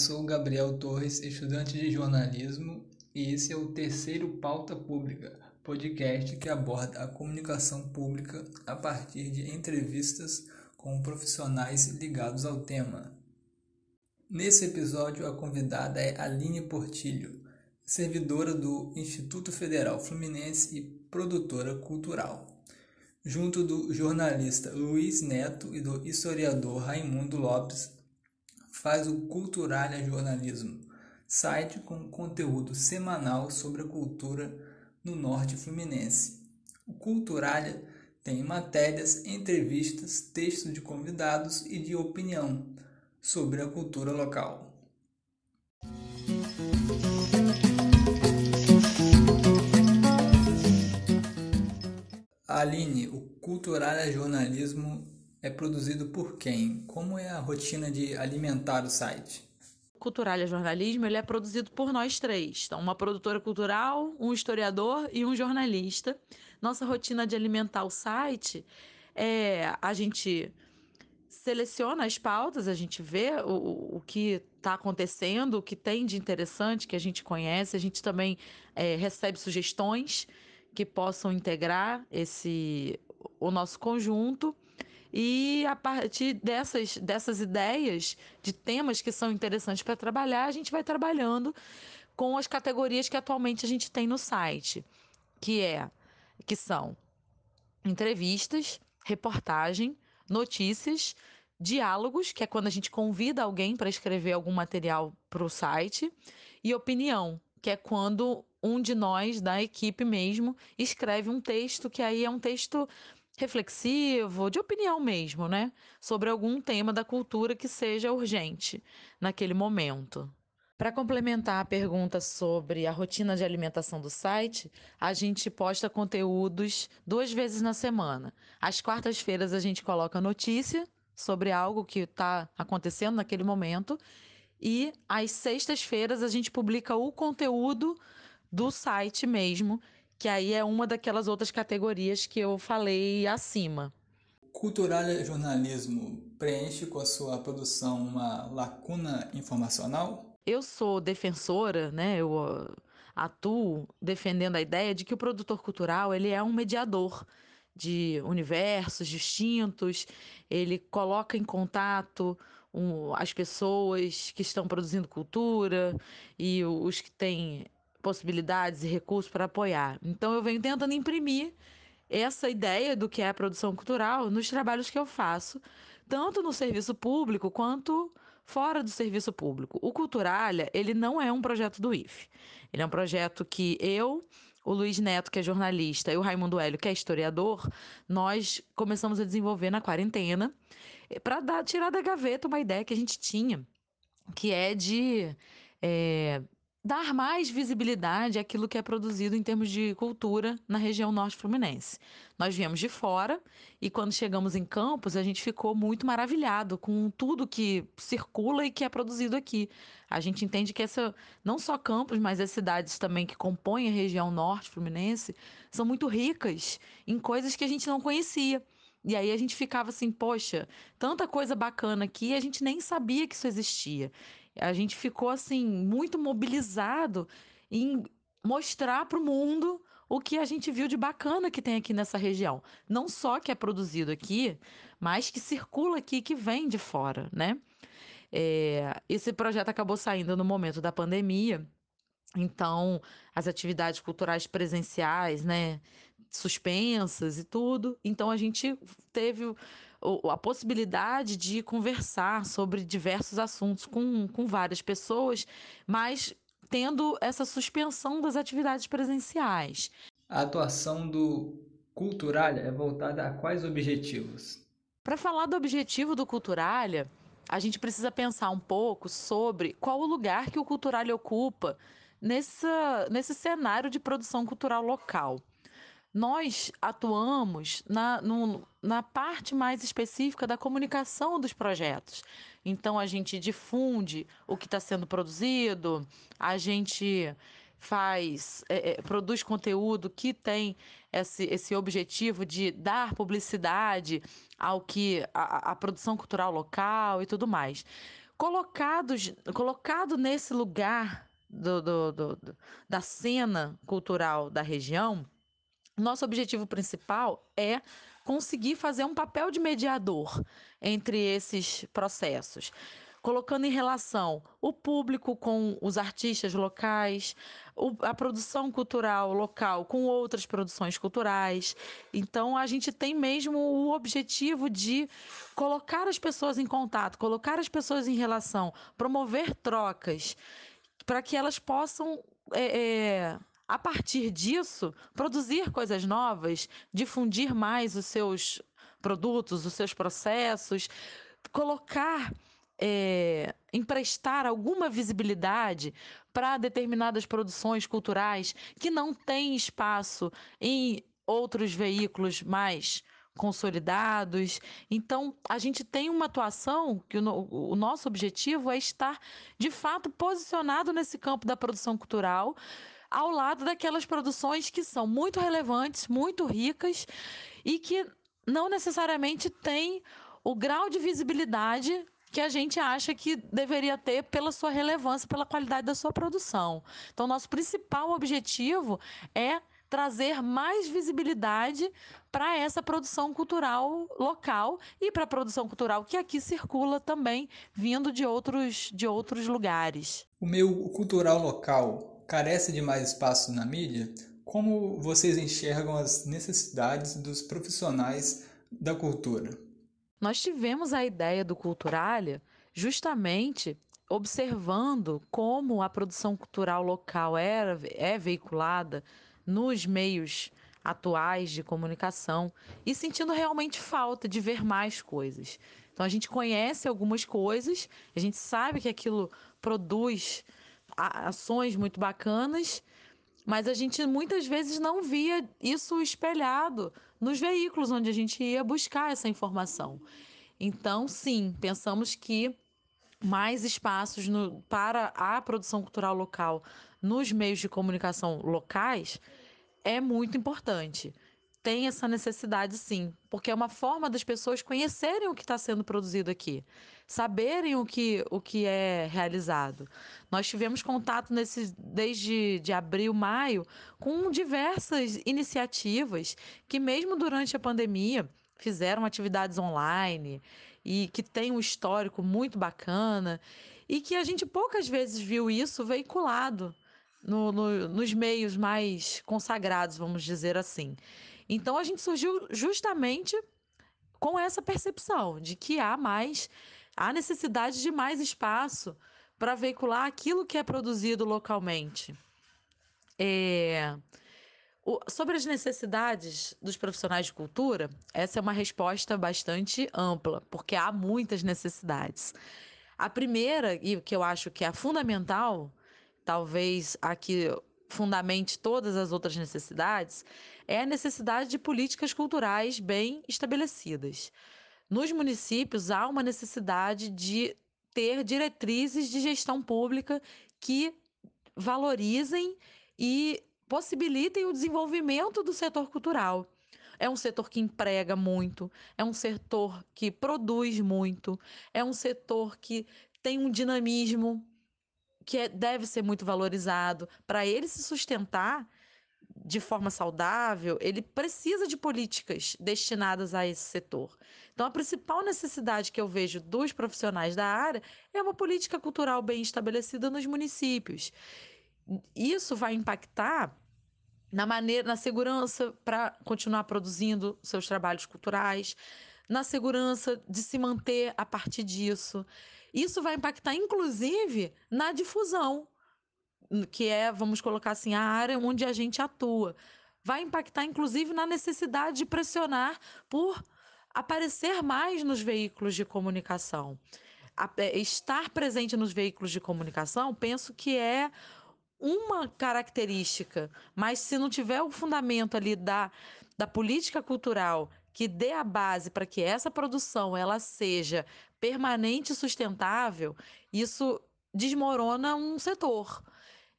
sou Gabriel Torres, estudante de jornalismo, e esse é o terceiro Pauta Pública, podcast que aborda a comunicação pública a partir de entrevistas com profissionais ligados ao tema. Nesse episódio, a convidada é Aline Portilho, servidora do Instituto Federal Fluminense e produtora cultural. Junto do jornalista Luiz Neto e do historiador Raimundo Lopes, faz o Culturalha Jornalismo, site com conteúdo semanal sobre a cultura no norte fluminense. O Culturalha tem matérias, entrevistas, textos de convidados e de opinião sobre a cultura local. Aline, o Culturalha Jornalismo é produzido por quem? Como é a rotina de alimentar o site? Culturalha Jornalismo ele é produzido por nós três. Então, uma produtora cultural, um historiador e um jornalista. Nossa rotina de alimentar o site é a gente seleciona as pautas, a gente vê o, o que está acontecendo, o que tem de interessante que a gente conhece, a gente também é, recebe sugestões que possam integrar esse o nosso conjunto e a partir dessas, dessas ideias de temas que são interessantes para trabalhar, a gente vai trabalhando com as categorias que atualmente a gente tem no site, que é que são entrevistas, reportagem, notícias, diálogos, que é quando a gente convida alguém para escrever algum material para o site, e opinião, que é quando um de nós da equipe mesmo escreve um texto que aí é um texto reflexivo, de opinião mesmo, né? Sobre algum tema da cultura que seja urgente naquele momento. Para complementar a pergunta sobre a rotina de alimentação do site, a gente posta conteúdos duas vezes na semana. Às quartas-feiras a gente coloca notícia sobre algo que está acontecendo naquele momento e às sextas-feiras a gente publica o conteúdo do site mesmo que aí é uma daquelas outras categorias que eu falei acima. Cultural jornalismo preenche com a sua produção uma lacuna informacional? Eu sou defensora, né? Eu uh, atuo defendendo a ideia de que o produtor cultural ele é um mediador de universos distintos, ele coloca em contato um, as pessoas que estão produzindo cultura e os que têm possibilidades e recursos para apoiar. Então eu venho tentando imprimir essa ideia do que é produção cultural nos trabalhos que eu faço, tanto no serviço público quanto fora do serviço público. O Culturalha, ele não é um projeto do IFE. Ele é um projeto que eu, o Luiz Neto, que é jornalista, e o Raimundo Hélio, que é historiador, nós começamos a desenvolver na quarentena para tirar da gaveta uma ideia que a gente tinha, que é de é, dar mais visibilidade àquilo que é produzido em termos de cultura na região norte fluminense. Nós viemos de fora e quando chegamos em Campos, a gente ficou muito maravilhado com tudo que circula e que é produzido aqui. A gente entende que essa não só Campos, mas as cidades também que compõem a região norte fluminense são muito ricas em coisas que a gente não conhecia. E aí a gente ficava assim, poxa, tanta coisa bacana aqui, a gente nem sabia que isso existia. A gente ficou assim muito mobilizado em mostrar para o mundo o que a gente viu de bacana que tem aqui nessa região. Não só que é produzido aqui, mas que circula aqui, que vem de fora, né? É, esse projeto acabou saindo no momento da pandemia, então as atividades culturais presenciais, né, suspensas e tudo. Então a gente teve a possibilidade de conversar sobre diversos assuntos com, com várias pessoas, mas tendo essa suspensão das atividades presenciais. A atuação do Culturalha é voltada a quais objetivos? Para falar do objetivo do Culturalha, a gente precisa pensar um pouco sobre qual o lugar que o Culturalha ocupa nessa, nesse cenário de produção cultural local nós atuamos na, no, na parte mais específica da comunicação dos projetos. Então, a gente difunde o que está sendo produzido, a gente faz, é, é, produz conteúdo que tem esse, esse objetivo de dar publicidade ao que a, a produção cultural local e tudo mais. colocados, colocado nesse lugar do, do, do, da cena cultural da região, nosso objetivo principal é conseguir fazer um papel de mediador entre esses processos colocando em relação o público com os artistas locais, a produção cultural local com outras produções culturais. Então, a gente tem mesmo o objetivo de colocar as pessoas em contato, colocar as pessoas em relação, promover trocas, para que elas possam. É, é, a partir disso, produzir coisas novas, difundir mais os seus produtos, os seus processos, colocar é, emprestar alguma visibilidade para determinadas produções culturais que não têm espaço em outros veículos mais consolidados. Então, a gente tem uma atuação que o, o, nosso objetivo é estar, de fato, posicionado nesse campo da produção cultural, ao lado daquelas produções que são muito relevantes, muito ricas e que não necessariamente têm o grau de visibilidade que a gente acha que deveria ter pela sua relevância, pela qualidade da sua produção. Então, nosso principal objetivo é trazer mais visibilidade para essa produção cultural local e para a produção cultural que aqui circula também, vindo de outros, de outros lugares. O meio cultural local carece de mais espaço na mídia? Como vocês enxergam as necessidades dos profissionais da cultura? Nós tivemos a ideia do Culturalia justamente observando como a produção cultural local era, é veiculada nos meios atuais de comunicação e sentindo realmente falta de ver mais coisas. Então a gente conhece algumas coisas, a gente sabe que aquilo produz ações muito bacanas, mas a gente muitas vezes não via isso espelhado nos veículos onde a gente ia buscar essa informação. Então, sim, pensamos que mais espaços no, para a produção cultural local nos meios de comunicação locais é muito importante. Tem essa necessidade, sim, porque é uma forma das pessoas conhecerem o que está sendo produzido aqui, saberem o que, o que é realizado. Nós tivemos contato nesse, desde de abril, maio, com diversas iniciativas que, mesmo durante a pandemia, fizeram atividades online e que tem um histórico muito bacana e que a gente poucas vezes viu isso veiculado no, no, nos meios mais consagrados, vamos dizer assim. Então a gente surgiu justamente com essa percepção de que há mais, há necessidade de mais espaço para veicular aquilo que é produzido localmente. É... O... sobre as necessidades dos profissionais de cultura, essa é uma resposta bastante ampla, porque há muitas necessidades. A primeira, e que eu acho que é fundamental, talvez a que fundamente todas as outras necessidades, é a necessidade de políticas culturais bem estabelecidas. Nos municípios, há uma necessidade de ter diretrizes de gestão pública que valorizem e possibilitem o desenvolvimento do setor cultural. É um setor que emprega muito, é um setor que produz muito, é um setor que tem um dinamismo que é, deve ser muito valorizado. Para ele se sustentar de forma saudável, ele precisa de políticas destinadas a esse setor. Então, a principal necessidade que eu vejo dos profissionais da área é uma política cultural bem estabelecida nos municípios. Isso vai impactar na maneira, na segurança para continuar produzindo seus trabalhos culturais, na segurança de se manter a partir disso. Isso vai impactar, inclusive, na difusão, que é, vamos colocar assim, a área onde a gente atua. Vai impactar, inclusive, na necessidade de pressionar por aparecer mais nos veículos de comunicação. É, estar presente nos veículos de comunicação, penso que é uma característica, mas se não tiver o fundamento ali da, da política cultural que dê a base para que essa produção ela seja permanente e sustentável, isso desmorona um setor.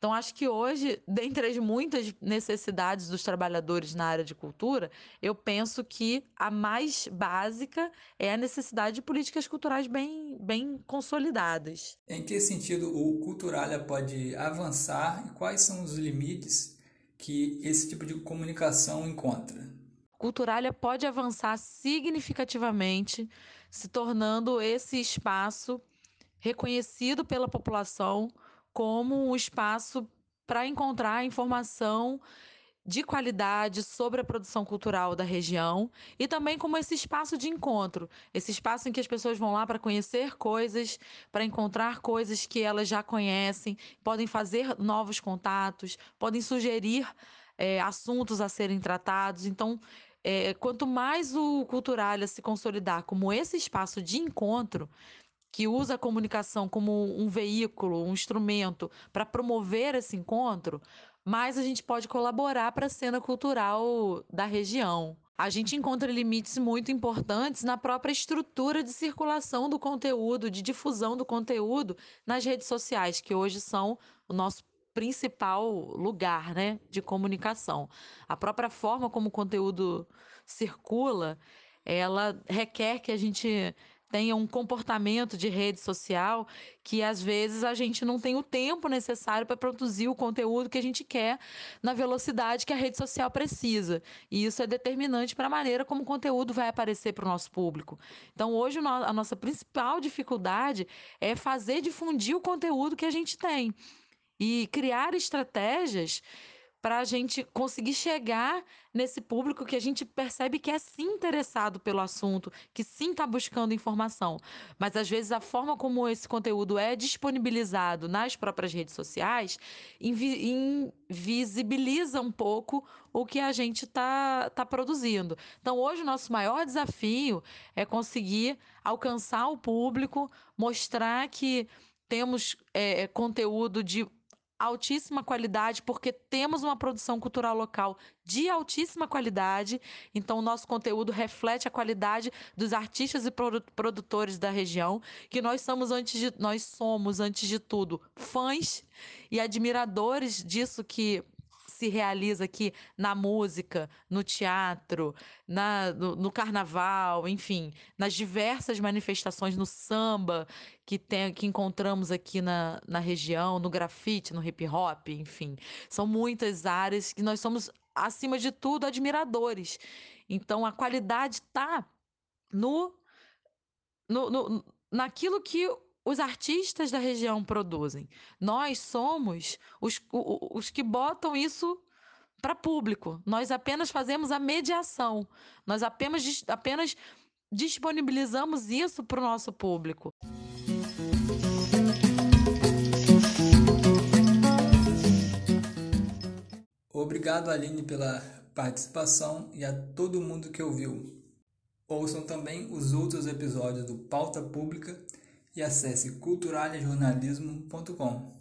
Então, acho que hoje, dentre as muitas necessidades dos trabalhadores na área de cultura, eu penso que a mais básica é a necessidade de políticas culturais bem, bem consolidadas. Em que sentido o Culturalha pode avançar e quais são os limites que esse tipo de comunicação encontra? Culturalha pode avançar significativamente, se tornando esse espaço reconhecido pela população como um espaço para encontrar informação de qualidade sobre a produção cultural da região e também como esse espaço de encontro, esse espaço em que as pessoas vão lá para conhecer coisas, para encontrar coisas que elas já conhecem, podem fazer novos contatos, podem sugerir é, assuntos a serem tratados. Então, é, quanto mais o Culturalha se consolidar como esse espaço de encontro, que usa a comunicação como um veículo, um instrumento para promover esse encontro, mais a gente pode colaborar para a cena cultural da região. A gente encontra limites muito importantes na própria estrutura de circulação do conteúdo, de difusão do conteúdo nas redes sociais, que hoje são o nosso principal lugar né, de comunicação. A própria forma como o conteúdo circula, ela requer que a gente tenha um comportamento de rede social que às vezes a gente não tem o tempo necessário para produzir o conteúdo que a gente quer na velocidade que a rede social precisa. E isso é determinante para a maneira como o conteúdo vai aparecer para o nosso público. Então, hoje, a nossa principal dificuldade é fazer difundir o conteúdo que a gente tem e criar estratégias para a gente conseguir chegar nesse público que a gente percebe que é sim interessado pelo assunto, que sim está buscando informação. Mas às vezes a forma como esse conteúdo é disponibilizado nas próprias redes sociais invisibiliza um pouco o que a gente está tá produzindo. Então hoje o nosso maior desafio é conseguir alcançar o público, mostrar que temos é, conteúdo de altíssima qualidade, porque temos uma produção cultural local de altíssima qualidade. Então, o nosso conteúdo reflete a qualidade dos artistas e produtores da região, que nós somos antes de, nós somos antes de tudo fãs e admiradores disso que se realiza aqui na música, no teatro, na, no, no, carnaval, enfim, nas diversas manifestações no samba que, tem, que encontramos aqui na, na região, no grafite, no hip hop, enfim. São muitas áreas que nós somos, acima de tudo, admiradores. Então a qualidade está no, no, no, naquilo que os artistas da região produzem. Nós somos os, os que botam isso para público. Nós apenas fazemos a mediação. Nós apenas, apenas disponibilizamos isso para o nosso público. Obrigado, Aline, pela participação e a todo mundo que ouviu. Ouçam também os outros episódios do Pauta Pública e acesse culturalhajornalismo.com.